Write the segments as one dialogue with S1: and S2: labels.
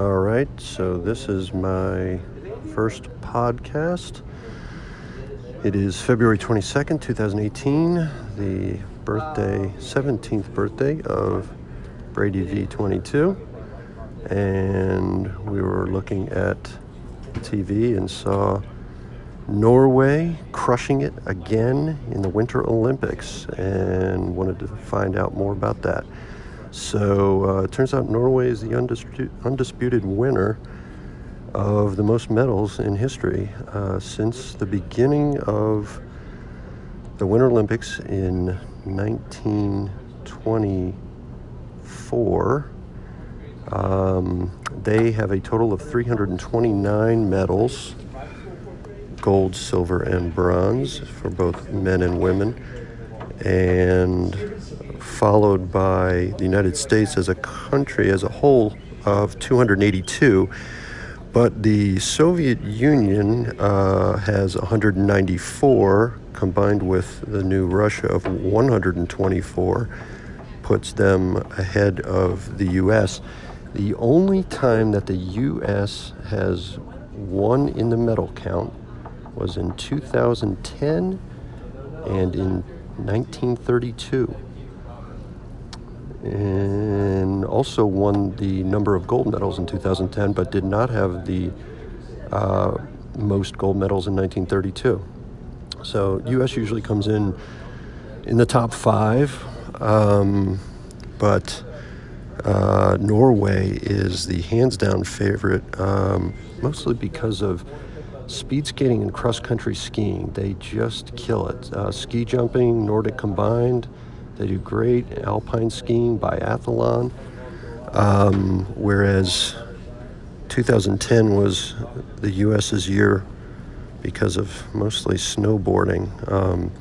S1: All right, so this is my first podcast. It is February 22nd, 2018, the birthday, 17th birthday of Brady V22. And we were looking at TV and saw Norway crushing it again in the Winter Olympics and wanted to find out more about that. So uh, it turns out Norway is the undisputed, undisputed winner of the most medals in history uh, since the beginning of the Winter Olympics in 1924. Um, they have a total of 329 medals gold, silver, and bronze for both men and women. And followed by the United States as a country as a whole of 282. But the Soviet Union uh, has 194, combined with the new Russia of 124, puts them ahead of the U.S. The only time that the U.S. has won in the medal count was in 2010 and in 1932 and also won the number of gold medals in 2010, but did not have the uh, most gold medals in 1932. So U.S. usually comes in in the top five, um, but uh, Norway is the hands down favorite, um, mostly because of speed skating and cross country skiing. They just kill it. Uh, ski jumping, Nordic combined they do great alpine skiing, biathlon. Um, whereas 2010 was the U.S.'s year because of mostly snowboarding. Um,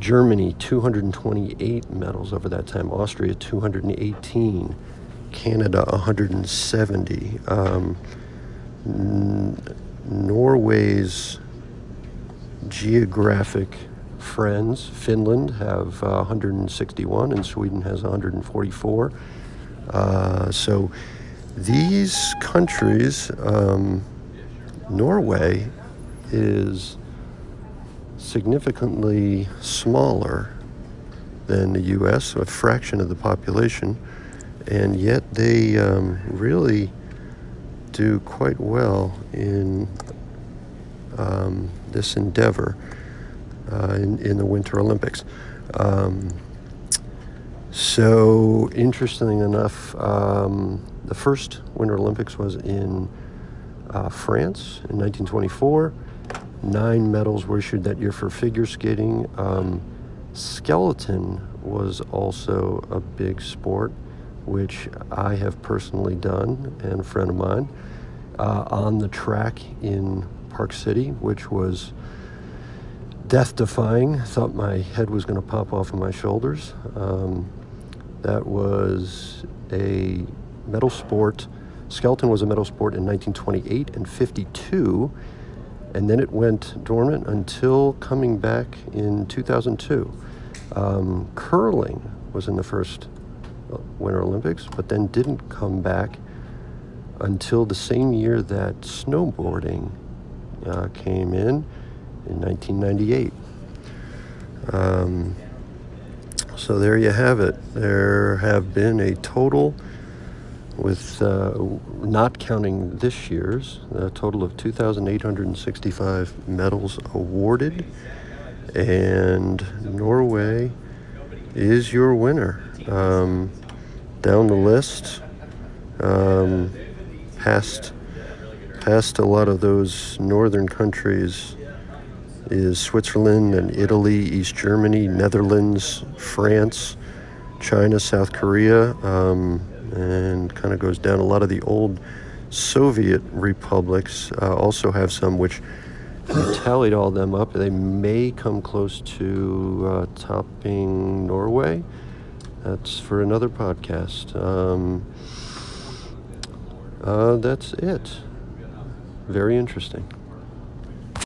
S1: Germany, 228 medals over that time. Austria, 218. Canada, 170. Um, N- Norway's geographic friends. Finland have uh, 161 and Sweden has 144. Uh, so these countries, um, Norway is significantly smaller than the U.S., a fraction of the population, and yet they um, really do quite well in um, this endeavor uh, in, in the Winter Olympics. Um, so, interestingly enough, um, the first Winter Olympics was in uh, France in 1924. Nine medals were issued that year for figure skating. Um, skeleton was also a big sport, which I have personally done, and a friend of mine, uh, on the track in Park City, which was death defying. Thought my head was going to pop off of my shoulders. Um, that was a medal sport. Skeleton was a medal sport in 1928 and 52, and then it went dormant until coming back in 2002. Um, curling was in the first uh, Winter Olympics, but then didn't come back until the same year that snowboarding uh, came in in 1998. Um, so there you have it. There have been a total, with uh, not counting this year's, a total of 2,865 medals awarded, and Norway is your winner. Um, down the list, um, past past a lot of those northern countries is Switzerland and Italy, East Germany, Netherlands, France, China, South Korea, um, and kind of goes down. A lot of the old Soviet republics uh, also have some, which we tallied all them up. They may come close to uh, topping Norway. That's for another podcast. Um, uh, that's it. Very interesting.